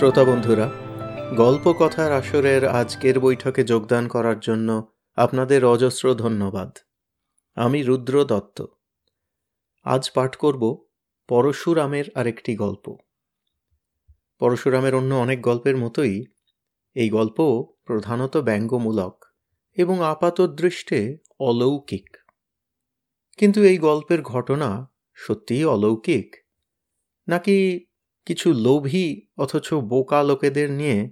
শ্রোতা বন্ধুরা, গল্প কথার আসরের আজকের বৈঠকে যোগদান করার জন্য আপনাদের অজস্র ধন্যবাদ। আমি রুদ্র দত্ত। আজ পাঠ করব পরশুরামের আরেকটি গল্প। পরশুরামের অন্য অনেক গল্পের মতোই এই গল্প প্রধানত ব্যঙ্গমূলক এবং আপাত দৃষ্টে অলৌকিক। কিন্তু এই গল্পের ঘটনা সত্যিই অলৌকিক? নাকি কিছু লোভী অথচ বোকা লোকেদের নিয়ে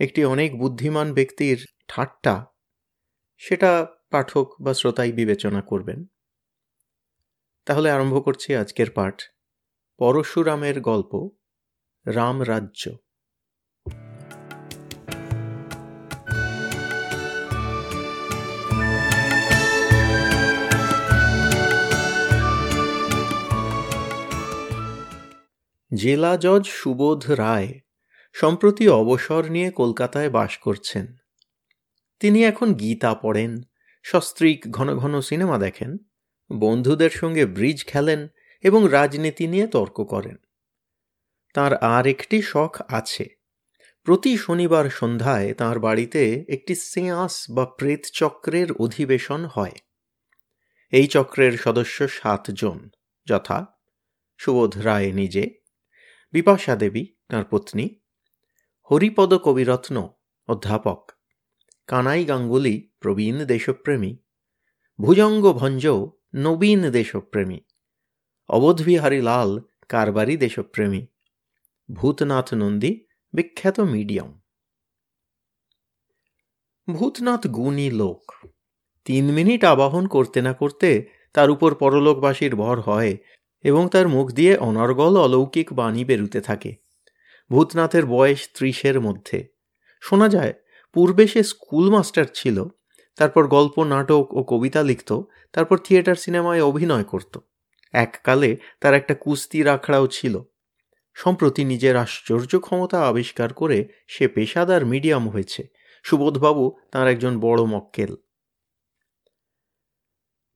একটি অনেক বুদ্ধিমান ব্যক্তির ঠাট্টা, সেটা পাঠক বা শ্রোতাই বিবেচনা করবেন। তাহলে আরম্ভ করছি আজকের পাঠ। পরশুরামের গল্প রামরাজ্য জেলা জজ সুবোধ রায় সম্প্রতি অবসর নিয়ে কলকাতায় বাস করছেন। তিনি এখন গীতা পড়েন, সস্ত্রীক ঘন ঘন সিনেমা দেখেন, বন্ধুদের সঙ্গে ব্রিজ খেলেন এবং রাজনীতি নিয়ে তর্ক করেন। তার আর একটি শখ আছে। প্রতি শনিবার সন্ধ্যায় তার বাড়িতে একটি সেয়াস বা প্রেত চক্রের অধিবেশন হয়। এই চক্রের সদস্য সাতজন, যথা সুবোধ রায় নিজে বিপাশা দেবী, তাঁর পত্নী, হরিপদ কবিরত্ন, অধ্যাপক, কানাই গাঙ্গুলি, প্রবীণ দেশপ্রেমী, ভুজঙ্গ ভঞ্জ নবীন দেশপ্রেমী, অবোধবিহারী লাল, কারবারি দেশপ্রেমী, ভূতনাথ নন্দী, বিখ্যাত মিডিয়াম। ভূতনাথ গুণী লোক। তিন মিনিট আবাহন করতে না করতে তার উপর পরলোকবাসীর ভর হয় এবং তার মুখ দিয়ে অনর্গল অলৌকিক বাণী বেরুতে থাকে। ভূতনাথের বয়স ত্রিশের মধ্যে। শোনা যায়, পূর্বে সে স্কুল মাস্টার ছিল, তারপর গল্প, নাটক ও কবিতা লিখত, তারপর থিয়েটার সিনেমায় অভিনয় করত। এককালে তার একটা কুস্তির আখড়াও ছিল। সম্প্রতি নিজের আশ্চর্য ক্ষমতা আবিষ্কার করে সে পেশাদার মিডিয়াম হয়েছে। সুবোধবাবু তার একজন বড় মক্কেল।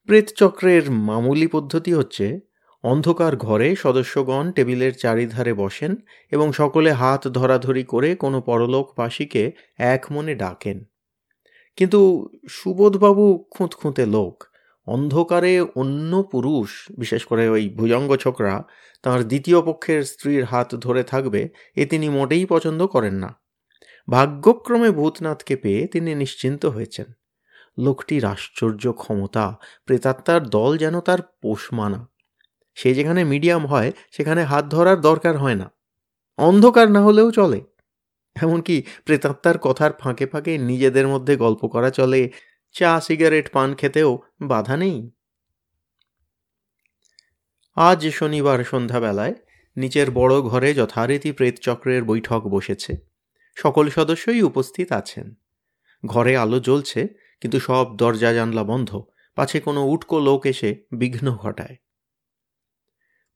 প্রেতচক্রের মামুলি পদ্ধতি হচ্ছে অন্ধকার ঘরে সদস্যগণ টেবিলের চারিধারে বসেন এবং সকলে হাত ধরাধরি করে কোনো পরলোকবাসীকে এক মনে ডাকেন। কিন্তু সুবোধবাবু খুঁতখুঁতে লোক, অন্ধকারে অন্য পুরুষ, বিশেষ করে ওই ভুজঙ্গ ছোকরা, তাঁর দ্বিতীয় পক্ষের স্ত্রীর হাত ধরে থাকবে এ তিনি মোটেই পছন্দ করেন না। ভাগ্যক্রমে ভূতনাথকে পেয়ে তিনি নিশ্চিন্ত হয়েছেন। লোকটির আশ্চর্য ক্ষমতা, প্রেতাত্মার দল যেন তার পোষমানা সে যেখানে মিডিয়াম হয়, সেখানে হাত ধরার দরকার হয় না। অন্ধকার না হলেও চলে। এমনকি প্রেতাত্মার কথার ফাঁকে ফাঁকে নিজেদের মধ্যে গল্প করা চলে। চা, সিগারেট, পান খেতেও বাধা নেই। আজ শনিবার সন্ধ্যাবেলায় নিচের বড় ঘরে যথারীতি প্রেতচক্রের বৈঠক বসেছে। সকল সদস্যই উপস্থিত আছেন। ঘরে আলো জ্বলছে, কিন্তু সব দরজা জানলা বন্ধ। পাছে কোনো উটকো লোক এসে বিঘ্ন ঘটায়।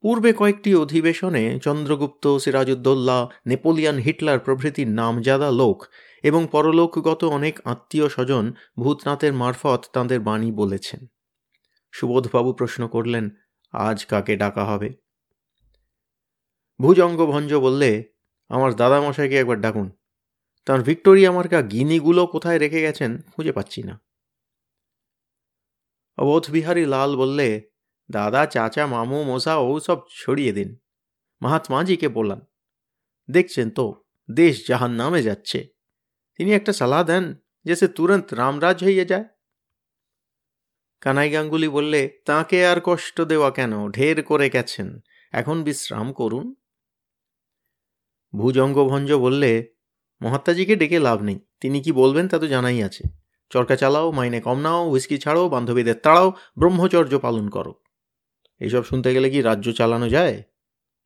পূর্বে কয়েকটি অধিবেশনে চন্দ্রগুপ্ত সিরাজউদ্দৌল্লা নেপোলিয়ান হিটলার প্রভৃতি নামজাদা লোক এবং পরলোকগত অনেক আত্মীয় স্বজন ভূতনাথের মারফত তাঁদের বাণী বলেছেন। সুবোধবাবু প্রশ্ন করলেন, আজ কাকে ডাকা হবে? ভুজঙ্গ ভঞ্জ বললে, আমার দাদামশাইকে একবার ডাকুন। তাঁর ভিক্টোরিয়া মার্কা গিনিগুলো কোথায় রেখে গেছেন খুঁজে পাচ্ছি না। অবোধ বিহারী লাল বললে দাদা, চাচা, মামু মশা ও সব ছড়িয়ে দিন। মহাত্মাজিকে বললাম, দেখছেন তো, দেশ জাহান নামে যাচ্ছে। তিনি একটা সালাহ দেন যে সে তুরন্ত রামরাজ হইয়ে যায়। কানাই গাঙ্গুলি বললে, তাকে আর কষ্ট দেওয়া কেন? ঢের করে গেছেন। এখন বিশ্রাম করুন। ভুজঙ্গভঞ্জ বললে মহাত্মাজিকে ডেকে লাভ নেই। তিনি কি বলবেন তা তো জানাই আছে। চরকা চালাও, মাইনে কম নাও, হুইস্কি ছাড়ো বান্ধবীদের তাড়াও, ব্রহ্মচর্য পালন করো। এইসব শুনতে গেলে কি রাজ্য চালানো যায়?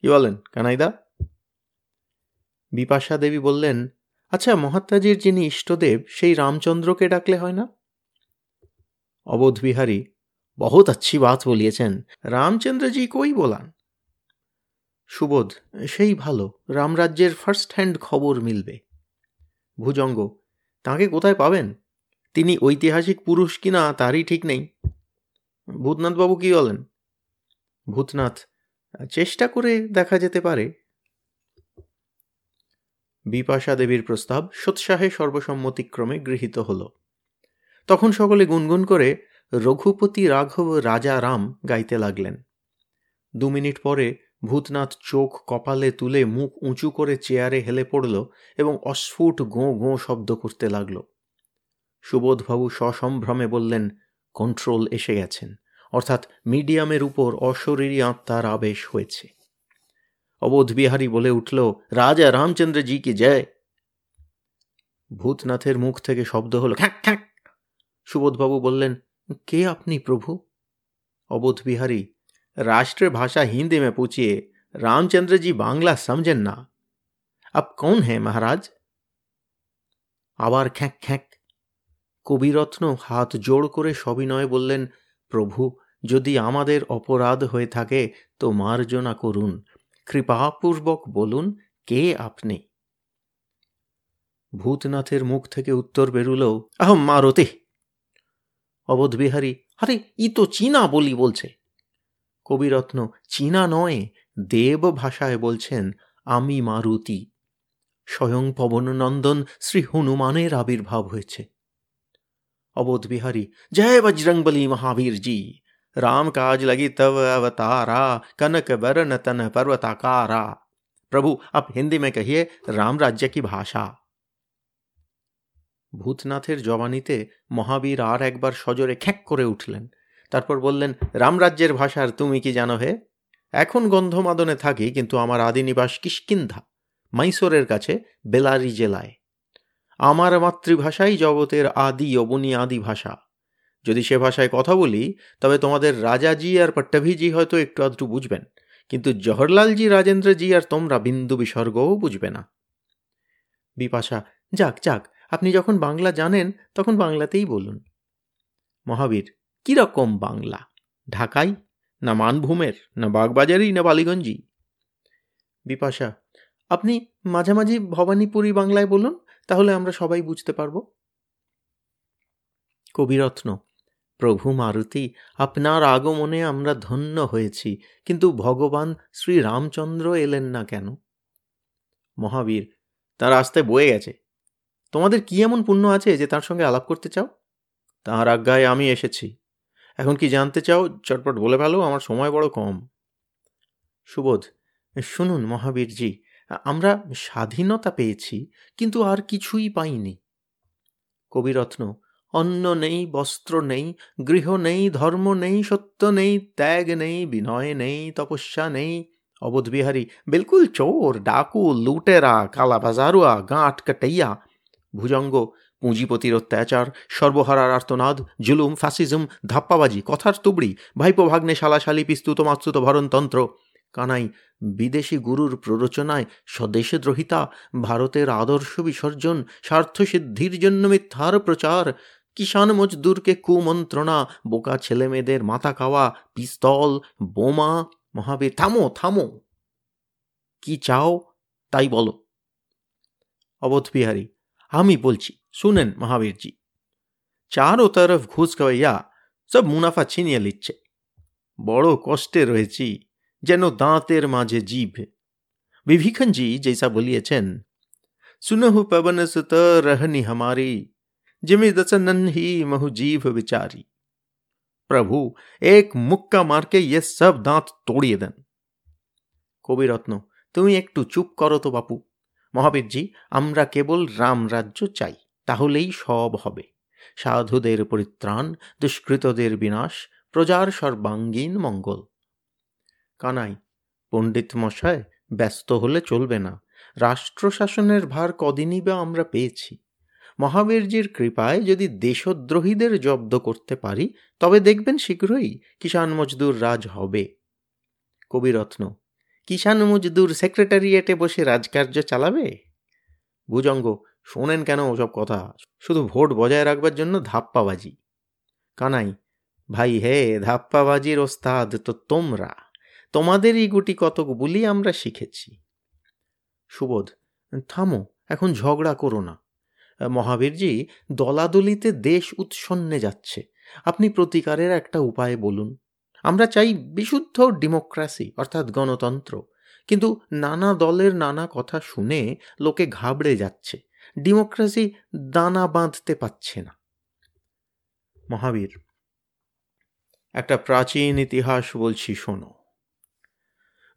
কি বলেন, কানাইদা? বিপাশা দেবী বললেন আচ্ছা মহাত্মাজির যিনি ইষ্টদেব, সেই রামচন্দ্রকে ডাকলে হয় না? অবোধ বিহারী, বহুত আচ্ছি বাত বলিয়েছেন। রামচন্দ্রজি কই বলান? সুবোধ, সেই ভালো, রামরাজ্যের ফার্স্ট হ্যান্ড খবর মিলবে। ভুজঙ্গ, তাকে কোথায় পাবেন? তিনি ঐতিহাসিক পুরুষ কিনা তারই ঠিক নেই। ভূতনাথবাবু কি বলেন ভূতনাথ, চেষ্টা করে দেখা যেতে পারে। বিপাশা দেবীর প্রস্তাব সোৎসাহে সর্বসম্মতিক্রমে গৃহীত হল। তখন সকলে গুনগুন করে রঘুপতি রাঘব রাজা রাম গাইতে লাগলেন। দু মিনিট পরে ভূতনাথ চোখ কপালে তুলে মুখ উঁচু করে চেয়ারে হেলে পড়ল এবং অস্ফুট গোঁ গোঁ শব্দ করতে লাগল। সুবোধবাবু সসম্ভ্রমে বললেন, কন্ট্রোল এসে গেছেন। অর্থাৎ মিডিয়ামের উপর অশরীরী আত্মার আবেশ হয়েছে অবোধ বিহারী বলে উঠল রাজা রামচন্দ্রজি কি জয় ভূতনাথের মুখ থেকে শব্দ হলো খ্যাক খ্যাক সুবোধবাবু বললেন কে আপনি প্রভু অবোধ বিহারী राष्ट्र भाषा हिंदी में पूछिए रामचंद्र जी बांग्ला समझें ना अब कौन है महाराज আবার খ্যাঁক খ্যাঁক কবিরত্ন হাত জোড় করে সবিনয়ে বললেন প্রভু যদি আমাদের অপরাধ হয়ে থাকে, তো মার্জনা করুন। কৃপাপূর্বক বলুন, কে আপনি? ভূতনাথের মুখ থেকে উত্তর বেরুল, আহম মারতে! অবধবিহারী আরে, ই তো চীনা বলি বলছে। কবিরত্ন, চীনা নয়, দেব ভাষায় বলছেন, আমি মারুতি। স্বয়ং পবননন্দন শ্রী হনুমানের আবির্ভাব হয়েছে। অবোধ বিহারী, জয় বজরংবলী মহাবীর জি राम काज लगी तव अवतारा कनक बरन तन पर्वताकारा প্রভু আপ হিন্দি মে কহিয়ে রাম রাজ্য কি ভাষা ভূতনাথের জবানিতে মহাবীর আর একবার সজরে খ্যাক করে উঠলেন তারপর বললেন রামরাজ্যের ভাষার তুমি কি জানো হে এখন গন্ধমাদনে থাকি কিন্তু আমার আদি নিবাস কিষ্কিন্ধা মাইসোরের কাছে বেলারি জেলায় আমার মাতৃভাষাই জগতের আদি অবনী আদি ভাষা যদি সে ভাষায় কথা বলি, তবে তোমাদের রাজাজি আর পট্টাভিজি হয়তো একটু আধটু বুঝবেন। কিন্তু জওহরলালজি রাজেন্দ্রজি আর তোমরা বিন্দু বিসর্গও বুঝবে না। বিপাশা, যাক যাক, আপনি যখন বাংলা জানেন, তখন বাংলাতেই বলুন। মহাবীর কীরকম বাংলা? ঢাকাই? না মানভূমের? না বাগবাজারি না বালিগঞ্জি বিপাশা, আপনি মাঝামাঝি ভবানীপুরি বাংলায় বলুন, তাহলে আমরা সবাই বুঝতে পারব। কবিরত্ন প্রভু মারুতি, আপনার আগমনে আমরা ধন্য হয়েছি, কিন্তু ভগবান শ্রী রামচন্দ্র এলেন না কেন? মহাবীর, তার রাস্তায় বয়ে গেছে। তোমাদের কি এমন পুণ্য আছে যে তার সঙ্গে আলাপ করতে চাও? তাহার আজ্ঞায় আমি এসেছি। এখন কি জানতে চাও, চটপট বলে ফেলো, আমার সময় বড় কম। সুবোধ, শুনুন মহাবীরজি আমরা স্বাধীনতা পেয়েছি, কিন্তু আর কিছুই পাইনি। কবিরত্ন অন্ন নেই, বস্ত্র নেই, গৃহ নেই, ধর্ম নেই, সত্য নেই, ত্যাগ নেই, বিনয় নেই, তপস্যা নেই। অবোধবিহারী বিলকুল চোর ডাকু লুটেরা কালা বাজারুয়া গাঁট কাটাইয়া। ভুজঙ্গ, পুঁজিপতির অত্যাচার, সর্বহারার আর্তনাদ, জুলুম ফ্যাসিজম ধাপ্পাবাজি, কথার তুবড়ি, ভাইপো ভাগ্নে শালাশালি, পিস্তুত মাস্তুত ভরণতন্ত্র কানাই, বিদেশি গুরুর প্ররোচনায় স্বদেশে দ্রোহিতা, ভারতের আদর্শ বিসর্জন স্বার্থসিদ্ধির জন্য মিথ্যার প্রচার। কিষাণ মজদুরকে কুমন্ত্রণা, বোকা ছেলেমেয়েদের মাথা খাওয়া, পিস্তল, বোমা, মহাবীর, থামো থামো। কি চাও তাই বলো। অবধ বিহারী, আমি বলছি, শুনেন মহাবীরজি। চারো তরফ ঘুষ খাওয়াইয়া সব মুনাফা ছিনিয়ে লিচ্ছে বড় কষ্টে রয়েছি যেন দাঁতের মাঝে জীব। বিভীষণজি জৈসা বলিয়েছেন সুনহু পবন সুত রহনি হামারি जिमि दसनन ही महु जीव विचारी প্রভু এক মুক্কা মারকে ইয়ে সব দাঁত তোড়িয়ে দেন কবিরত্ন তুমি একটু চুপ করো তো বাপু মহাবীরজি আমরা কেবল রাম রাজ্য চাই তাহলেই সব হবে সাধুদের পরিত্রাণ দুষ্কৃতদের বিনাশ প্রজার সর্বাঙ্গীন মঙ্গল কানাই পণ্ডিত মশায় ব্যস্ত হলে চলবে না রাষ্ট্র শাসনের ভার কদিনই বা আমরা পেয়েছি মহাবীরজির কৃপায় যদি দেশদ্রোহীদের জব্দ করতে পারি, তবে দেখবেন শীঘ্রই কিষাণ মজদুর রাজ হবে। কবিরত্ন, কিষাণ মজদুর সেক্রেটারিয়েটে বসে রাজকার্য চালাবে? ভুজঙ্গ, শোনেন কেন ওসব কথা? শুধু ভোট বজায় রাখবার জন্য ধাপ্পাবাজি। কানাই, ভাই হে, ধাপ্পাবাজির ওস্তাদ, তো তোমরা, তোমাদেরই গুটি কতক বলি আমরা শিখেছি। সুবোধ, থামো, এখন ঝগড়া করো না। মহাবীরজি, দলাদলিতে দেশ উৎসন্নে যাচ্ছে। আপনি প্রতিকারের একটা উপায় বলুন। আমরা চাই বিশুদ্ধ ডেমোক্রাসি, অর্থাৎ গণতন্ত্র। কিন্তু নানা দলের নানা কথা শুনে লোকে ঘাবড়ে যাচ্ছে। ডেমোক্রেসি দানা বাঁধতে পারছে না। মহাবীর, একটা প্রাচীন ইতিহাস বলছি শোনো।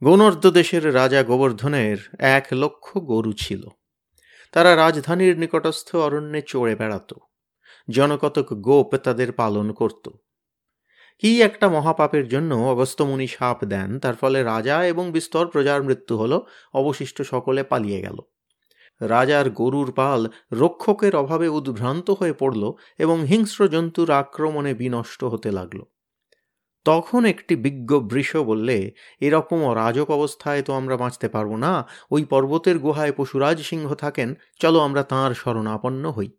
গৌনর্দ দেশের রাজা গোবর্ধনের এক লক্ষ গরু ছিল। তারা রাজধানীর নিকটস্থ অরণ্যে চড়ে বেড়াত। জনকতক গোপ তাদের পালন করত। কি একটা মহাপাপের জন্য অগস্তমুনি সাপ দেন, তার ফলে রাজা এবং বিস্তর প্রজার মৃত্যু হল, অবশিষ্ট সকলে পালিয়ে গেল। রাজার গরুর পাল রক্ষকের অভাবে উদ্ভ্রান্ত হয়ে পড়ল এবং হিংস্র জন্তুর আক্রমণে বিনষ্ট হতে লাগল। তখন একটি বিজ্ঞ বৃষ বললে, এরকম অরাজক অবস্থায় তো আমরা বাঁচতে পারব না। ওই পর্বতের গুহায় পশুরাজ সিংহ থাকেন। চলো আমরা তাঁর শরণাপন্ন হই।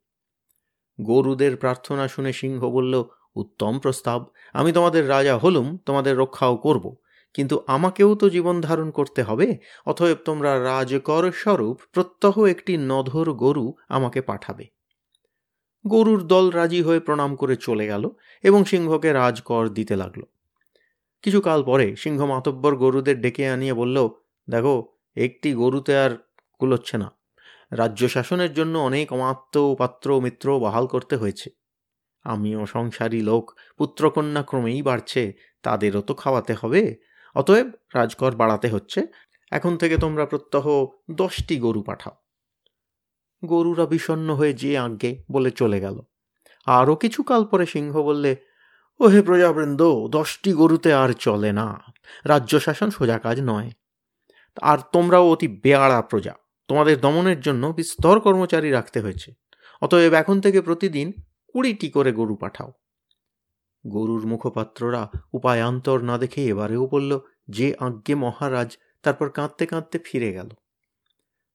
গরুদের প্রার্থনা শুনে সিংহ বলল, উত্তম প্রস্তাব। আমি তোমাদের রাজা হলুম, তোমাদের রক্ষাও করব। কিন্তু আমাকেও তো জীবন ধারণ করতে হবে। অতএব তোমরা রাজকর স্বরূপ প্রত্যহ একটি নধর গরু আমাকে পাঠাবে। গরুর দল রাজি হয়ে প্রণাম করে চলে গেল এবং সিংহকে রাজকর দিতে লাগল। কিছুকাল পরে সিংহ মাতব্বর গরুদের ডেকে আনিয়ে বলল, দেখো, একটি গরুতে আর কুলোচ্ছে না। রাজ্য শাসনের জন্য অনেক অমাত্য পাত্র মিত্র বহাল করতে হয়েছে। আমিও সংসারী লোক, পুত্রকন্যা ক্রমেই বাড়ছে, তাদেরও তো খাওয়াতে হবে। অতএব রাজকর বাড়াতে হচ্ছে। এখন থেকে তোমরা প্রত্যহ দশটি গরু পাঠাও। গরুরা বিষণ্ন হয়ে যে আজ্ঞে বলে চলে গেল। আরও কিছুকাল পরে সিংহ বললে ও হে প্রজাবৃন্দ, দশটি গরুতে আর চলে না। রাজ্য শাসন সোজা কাজ নয়। আর তোমরাও অতি বেয়াড়া প্রজা। তোমাদের দমনের জন্য বিস্তর কর্মচারী রাখতে হয়েছে। অতএব এখন থেকে প্রতিদিন কুড়িটি করে গরু পাঠাও। গরুর মুখপাত্ররা উপায়ান্তর না দেখে এবারেও বলল, যে আজ্ঞে মহারাজ, তারপর কাঁদতে কাঁদতে ফিরে গেল।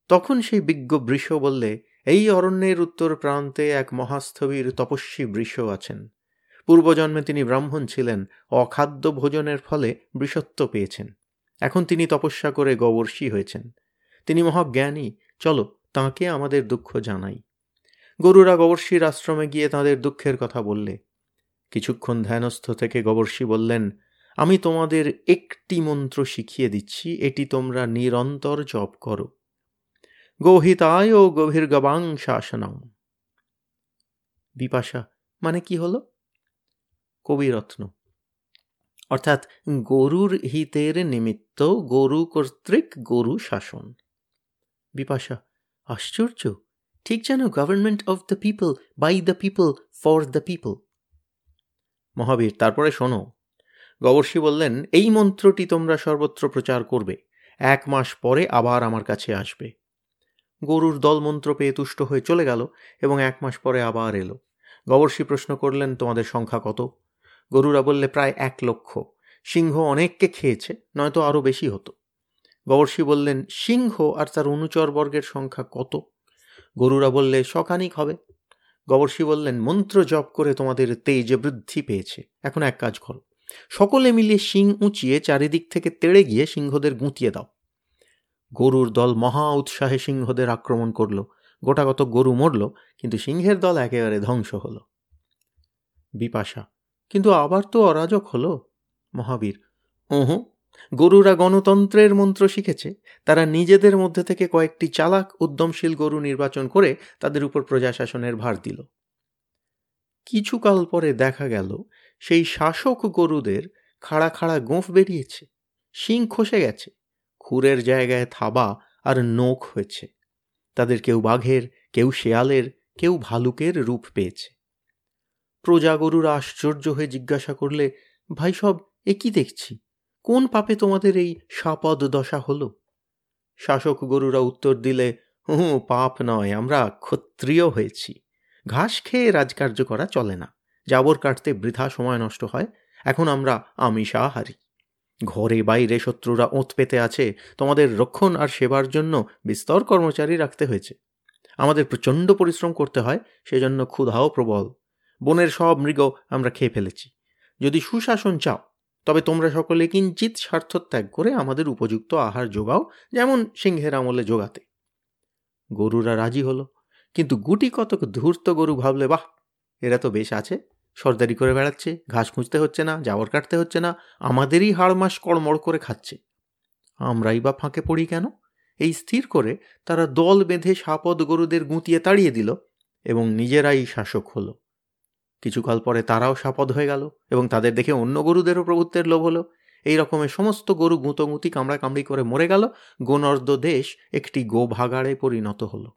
তখন সেই বিজ্ঞ বৃষ বললে, এই অরণ্যের উত্তর প্রান্তে এক মহাস্থবীর তপস্বী বৃষ আছেন। পূর্বজন্মে তিনি ব্রাহ্মণ ছিলেন, অখাদ্য ভোজনের ফলে বৃষত্ব পেয়েছেন। এখন তিনি তপস্যা করে গবর্ষী হয়েছেন। তিনি মহাজ্ঞানী, চলো তাঁকে আমাদের দুঃখ জানাই। গরুরা গবর্ষীর আশ্রমে গিয়ে তাদের দুঃখের কথা বললে। কিছুক্ষণ ধ্যানস্থ থেকে গবর্ষী বললেন, আমি তোমাদের একটি মন্ত্র শিখিয়ে দিচ্ছি, এটি তোমরা নিরন্তর জপ করো। গৌহিতায় গভীর গবাং শাসনম বিপাশা মানে কি হলো? কবিরত্ন। অর্থাৎ গরুর হিতের নিমিত্ত গরু কর্তৃক গরু শাসন। বিপাশা, আশ্চর্য! ঠিক যেন government of the people by the people for the people Mahavir, তারপরে শোনো। গবর্ষী বললেন, এই মন্ত্রটি তোমরা সর্বত্র প্রচার করবে। এক মাস পরে আবার আমার কাছে আসবে। গরুর দল মন্ত্র পেয়ে তুষ্ট হয়ে চলে গেল এবং এক মাস পরে আবার এলো। গবর্ষী প্রশ্ন করলেন, তোমাদের সংখ্যা কত? গরুরা বললে, প্রায় এক লক্ষ। সিংহ অনেককে খেয়েছে, নয়তো আরও বেশি হতো। গবর্ষী বললেন, সিংহ আর তার অনুচর বর্গের সংখ্যা কত? গরুরা বললে, শখানিক হবে। গবর্ষী বললেন, মন্ত্র জপ করে তোমাদের তেজ বৃদ্ধি পেয়েছে। এখন এক কাজ করো। সকলে মিলিয়ে শিং উঁচিয়ে চারিদিক থেকে তেড়ে গিয়ে সিংহদের গুঁতিয়ে দাও। গরুর দল মহা উৎসাহে সিংহদের আক্রমণ করল। গোটাগত গরু মরল, কিন্তু সিংহের দল একেবারে ধ্বংস হল। বিপাশা, কিন্তু আবার তো অরাজক হলো? মহাবীর, ওহো, গরুরা গণতন্ত্রের মন্ত্র শিখেছে। তারা নিজেদের মধ্যে থেকে কয়েকটি চালাক, উদ্যমশীল গরু নির্বাচন করে তাদের উপর প্রজাশাসনের ভার দিল। কিছুকাল পরে দেখা গেল, সেই শাসক গরুদের খাড়া খাড়া গোঁফ বেরিয়েছে। শিং খসে গেছে। খুরের জায়গায় থাবা আর নোখ হয়েছে। তাদের কেউ বাঘের, কেউ শেয়ালের, কেউ ভালুকের রূপ পেয়েছে। প্রজা গরুরা আশ্চর্য হয়ে জিজ্ঞাসা করলে, ভাই, সব এ কি দেখছি? কোন পাপে তোমাদের এই সাপদ দশা হলো? শাসক গরুরা উত্তর দিলে হুঁ পাপ নয়, আমরা ক্ষত্রিয় হয়েছি। ঘাস খেয়ে রাজকার্য করা চলে না। জাবর কাটতে বৃথা সময় নষ্ট হয়। এখন আমরা আমিষাহারি। ঘরে বাইরে শত্রুরা ওঁত পেতে আছে, তোমাদের রক্ষণ আর সেবার জন্য বিস্তর কর্মচারী রাখতে হয়েছে। আমাদের প্রচণ্ড পরিশ্রম করতে হয়, সেজন্য ক্ষুধাও প্রবল। বনের সব মৃগ আমরা খেয়ে ফেলেছি। যদি সুশাসন চাও, তবে তোমরা সকলে কিঞ্চিত স্বার্থত্যাগ করে আমাদের উপযুক্ত আহার যোগাও, যেমন সিংহের আমলে যোগাতে। গরুরা রাজি হলো, কিন্তু গুটি কতক ধূর্ত গরু ভাবলে, বাহ, এরা তো বেশ আছে। সর্দারি করে বেড়াচ্ছে, ঘাস খুঁজতে হচ্ছে না, জাবর কাটতে হচ্ছে না, আমাদেরই হাড় মাস কড়মড় করে খাচ্ছে। আমরাই বা ফাঁকে পড়ি কেন? এই স্থির করে তারা দল বেঁধে সাপদ গরুদের গুঁতিয়ে তাড়িয়ে দিল এবং নিজেরাই শাসক হলো। কিছুকাল পরে তারাও সাপদ হয়ে গেল এবং তাদের দেখে অন্য গরুদেরও প্রভুত্বের লোভ হলো। এই রকমের সমস্ত গরু গুঁতোগুঁতি কামড়া কামড়ি করে মরে গেল, গোনর্দ দেশ একটি গো ভাগাড়ে পরিণত হল।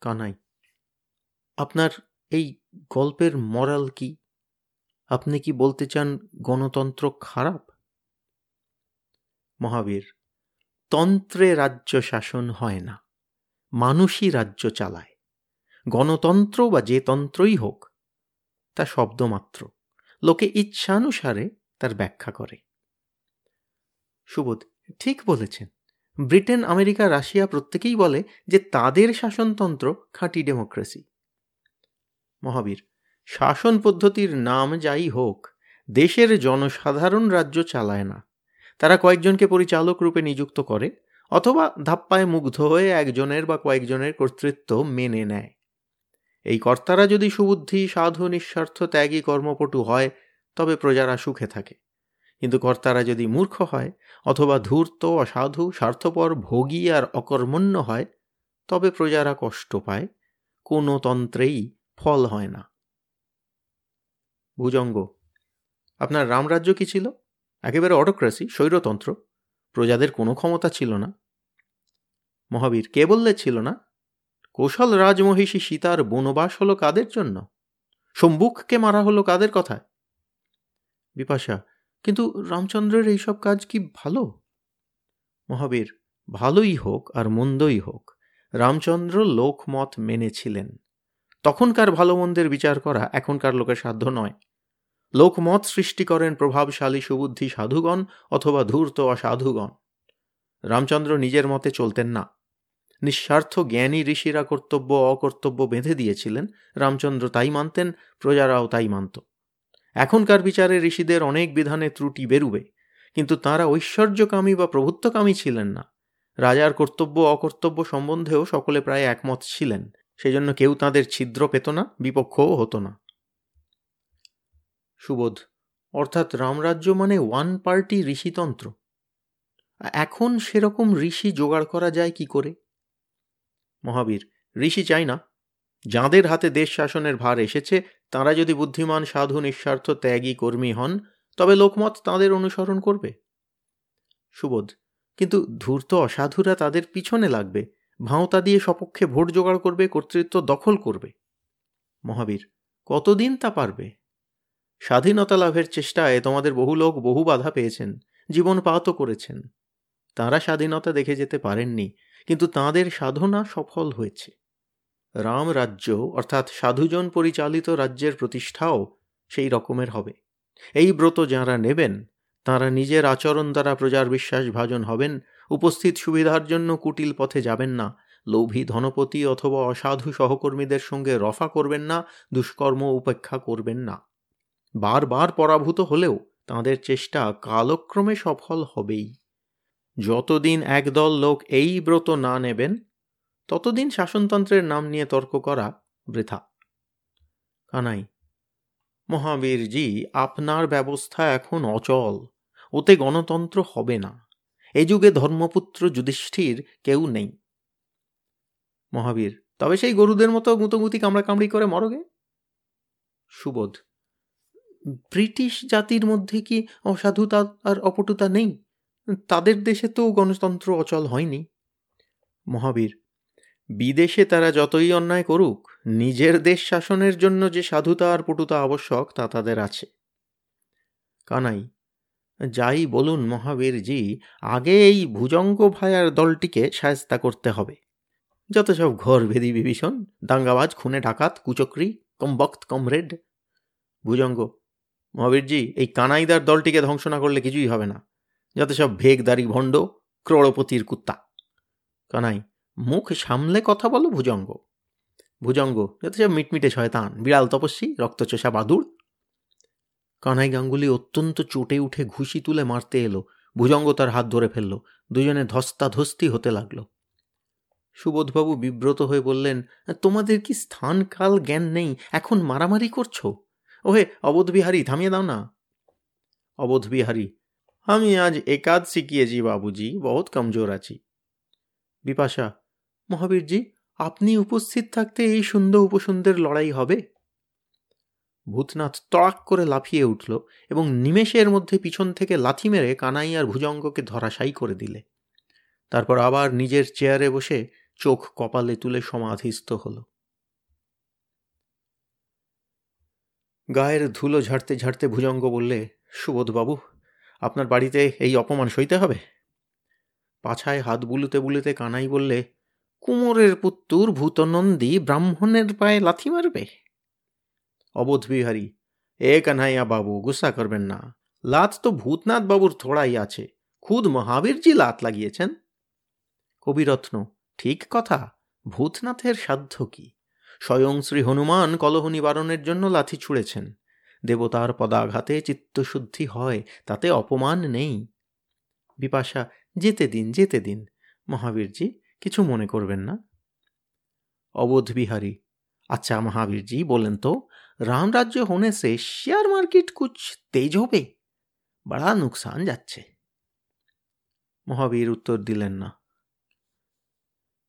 কানাই আপনার এই গল্পের মরাল কি? আপনি কি বলতে চান গণতন্ত্র খারাপ? মহাবীর, তন্ত্রে রাজ্য শাসন হয় না, মানুষই রাজ্য চালায়। গণতন্ত্র বা যে তন্ত্রই হোক, তা শব্দমাত্র লোকে ইচ্ছানুসারে তার ব্যাখ্যা করে। সুবোধ, ঠিক বলেছেন। ব্রিটেন, আমেরিকা, রাশিয়া প্রত্যেকেই বলে যে তাদের শাসনতন্ত্র খাঁটি ডেমোক্রেসি মহাবীর, শাসন পদ্ধতির নাম যাই হোক, দেশের জনসাধারণ রাজ্য চালায় না। তারা কয়েকজনকে পরিচালক রূপে নিযুক্ত করে, অথবা ধাপ্পায় মুগ্ধ হয়ে একজনের বা কয়েকজনের কর্তৃত্ব মেনে নেয়। এই কর্তারা যদি সুবুদ্ধি, সাধু, নিঃস্বার্থ ত্যাগী কর্মপটু হয়, তবে প্রজারা সুখে থাকে। কিন্তু কর্তারা যদি মূর্খ হয়, অথবা ধূর্ত, অসাধু, স্বার্থপর, ভোগী আর অকর্মণ্য হয়, তবে প্রজারা কষ্ট পায়। কোনো তন্ত্রেই ফল হয় না। ভুজঙ্গ, আপনার রামরাজ্য কি ছিল? একেবারে অটোক্রেসি স্বৈরতন্ত্র, প্রজাদের কোনো ক্ষমতা ছিল না। মহাবীর কে বললে ছিল না। কৌশল রাজমহিষী সীতার বনবাস হলো কাদের জন্য? শম্ভুককে মারা হলো কাদের কথায়? বিপাশা, কিন্তু রামচন্দ্রের এইসব কাজ কি ভালো? মহাবীর, ভালোই হোক আর মন্দই হোক, রামচন্দ্র লোকমত মেনেছিলেন তখনকার ভালো মন্দের বিচার করা এখনকার লোকের সাধ্য নয়। লোকমত সৃষ্টি করেন প্রভাবশালী সুবুদ্ধি সাধুগণ অথবা ধূর্ত অসাধুগণ। রামচন্দ্র নিজের মতে চলতেন না। নিঃস্বার্থ জ্ঞানী ঋষিরা কর্তব্য অকর্তব্য বেঁধে দিয়েছিলেন, রামচন্দ্র তাই মানতেন, প্রজারাও তাই মানত। এখনকার বিচারে ঋষিদের অনেক বিধানে ত্রুটি বেরুবে, কিন্তু তাঁরা ঐশ্বর্যকামী বা প্রভুত্বকামী ছিলেন না। রাজার কর্তব্য অকর্তব্য সম্বন্ধেও সকলে প্রায় একমত ছিলেন। সেজন্য কেউ তাদের ছিদ্র পেত না, বিপক্ষও হতো না। সুবোধ, অর্থাৎ রামরাজ্য মানে ওয়ান পার্টি ঋষিতন্ত্র। এখন সেরকম ঋষি জোগাড় করা যায় কি করে? মহাবীর, ঋষি চাই না। যাঁদের হাতে দেশ শাসনের ভার এসেছে, তাঁরা যদি বুদ্ধিমান, সাধু, নিঃস্বার্থ, ত্যাগী, কর্মী হন, তবে লোকমত তাঁদের অনুসরণ করবে। সুবোধ, কিন্তু ধূর্ত অসাধুরা তাদের পিছনে লাগবে। ভাঁওতা দিয়ে সপক্ষে ভোট জোগাড় করবে, কর্তৃত্ব দখল করবে। মহাবীর, কতদিন তা পারবে? স্বাধীনতা লাভের চেষ্টায় তোমাদের বহু লোক বহু বাধা পেয়েছেন, জীবন পাতও করেছেন। তাঁরা স্বাধীনতা দেখে যেতে পারেননি, কিন্তু তাঁদের সাধনা সফল হয়েছে। রাম রাজ্য, অর্থাৎ সাধুজন পরিচালিত রাজ্যের প্রতিষ্ঠাও সেই রকমের হবে। এই ব্রত যাঁরা নেবেন, তাঁরা নিজের আচরণ দ্বারা প্রজার বিশ্বাস ভাজন হবেন উপস্থিত সুবিধার জন্য কুটিল পথে যাবেন না। লোভী ধনপতি অথবা অসাধু সহকর্মীদের সঙ্গে রফা করবেন না, দুষ্কর্ম উপেক্ষা করবেন না। বারবার পরাভূত হলেও তাঁদের চেষ্টা কালক্রমে সফল হবেই। যতদিন একদল লোক এই ব্রত না নেবেন, ততদিন শাসনতন্ত্রের নাম নিয়ে তর্ক করা বৃথা। কানাই, মহাবীরজি, আপনার ব্যবস্থা এখন অচল, ওতে গণতন্ত্র হবে না। এ যুগে ধর্মপুত্র যুধিষ্ঠির কেউ নেই। মহাবীর, তবে সেই গরুদের মতো গুঁতোগুতি কামড়া কামড়ি করে মরগে সুবোধ, ব্রিটিশ জাতির মধ্যে কি অসাধুতা আর অপটুতা নেই? তাদের দেশে তো গণতন্ত্র অচল হয়নি। মহাবীর, বিদেশে তারা যতই অন্যায় করুক, নিজের দেশ শাসনের জন্য যে সাধুতা আর পটুতা আবশ্যক তা তাদের আছে। কানাই যাই বলুন মহাবীরজি আগে এই ভুজঙ্গ ভায়ার দলটিকে সায়স্তা করতে হবে। যত সব ঘর ভেদি বিভীষণ, দাঙ্গাবাজ, খুনে, ডাকাত, কুচক্রি, কমবক্ত, কমরেড। ভুজঙ্গ, মহাবীরজি, এই কানাইদার দলটিকে ধ্বংস না করলে কিছুই হবে না। যত সব ভেগদারি ভণ্ড, ক্রোড়পতির কুত্তা। কানাই, মুখ সামলে কথা বলো ভুজঙ্গ। ভুজঙ্গ, যত সব মিটমিটে শয়তান, বিড়াল তপস্বী, রক্তচোষা বাদুড় কানাই গাঙ্গুলি অত্যন্ত চোটে উঠে ঘুষি তুলে মারতে এলো, ভুজঙ্গ তার হাত ধরে ফেলল, দুজনে ধস্তাধস্তি হতে লাগল। সুবোধবাবু বিব্রত হয়ে বললেন, তোমাদের কি স্থান কাল জ্ঞান নেই? এখন মারামারি করছ? ওহে, অবোধবিহারী, থামিয়ে দাও না। অবোধবিহারী, আমি আজ একাদ শিখিয়েছি বাবুজি, বহুত কমজোর আছি। বিপাশা, মহাবীরজি, আপনি উপস্থিত থাকতে এই সুন্দর উপসুন্দর লড়াই হবে? ভূতনাথ তড়াক করে লাফিয়ে উঠল এবং নিমেষের মধ্যে পিছন থেকে লাথি মেরে কানাই আর ভুজঙ্গকে ধরাশায়ী করে দিলে। তারপর আবার নিজের চেয়ারে বসে চোখ কপালে তুলে সমাধিস্থ হল। গায়ের ধুলো ঝাড়তে ঝাড়তে ভুজঙ্গ বললে সুবোধবাবু আপনার বাড়িতে এই অপমান সইতে হবে? পাছায় হাত বুলুতে বুলুতে কানাই বললে, কুমোরের পুত্তুর ভূতনন্দী ব্রাহ্মণের পায়ে লাথি মারবে? অবোধ বিহারী এ কানাইয়া বাবু, গুসা করবেন না। লাত তো ভূতনাথ বাবুর থোড়াই আছে। খুদ মহাবীরজি লাত লাগিয়েছেন। কবিরত্ন, ঠিক কথা। ভূতনাথের সাধ্য কি? স্বয়ং শ্রী হনুমান কলহ নিবারণের জন্য লাথি ছুঁড়েছেন। দেবতার পদাঘাতে চিত্তশুদ্ধি হয়, তাতে অপমান নেই। বিপাশা, যেতে দিন যেতে দিন। মহাবীরজি, কিছু মনে করবেন না? অবোধ বিহারী আচ্ছা মহাবীরজি, বলেন তো রাম राज्य होने से शेयर मार्केट कुछ तेज হবে বড়া নুকসান যাচ্ছে মহাবীর উত্তর দিলেন না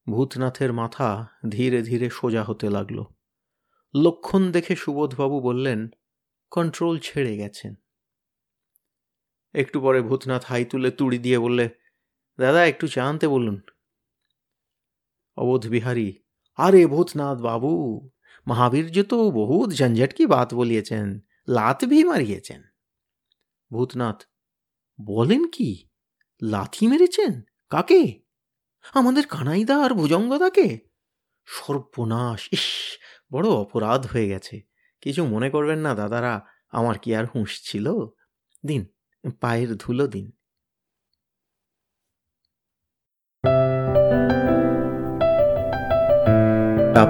ভূতনাথের মাথা ধীরে ধীরে সোজা হতে লাগল লক্ষণ দেখে সুবোধবাবু বললেন কন্ট্রোল ছেড়ে গেছেন একটু পরে ভূতনাথ হাই তুলে তুড়ি দিয়ে বললে দাদা একটু চা আনতে বলুন অবোধ বিহারী আরে ভূতনাথ বাবু মহাবীর্য তো বহুত ঝঞ্ঝট কি বাত বলিয়েছেন, লাত ভি মারিয়েছেন। ভূতনাথ, বলেন কি, লাথি মেরেছেন? কাকে? আমাদের কানাইদা আর ভুজঙ্গদাকে? সর্বনাশ, ইস, বড় অপরাধ হয়ে গেছে। কিছু মনে করবেন না দাদারা, আমার কি আর হুঁশ ছিল? দিন, পায়ের ধুলো দিন।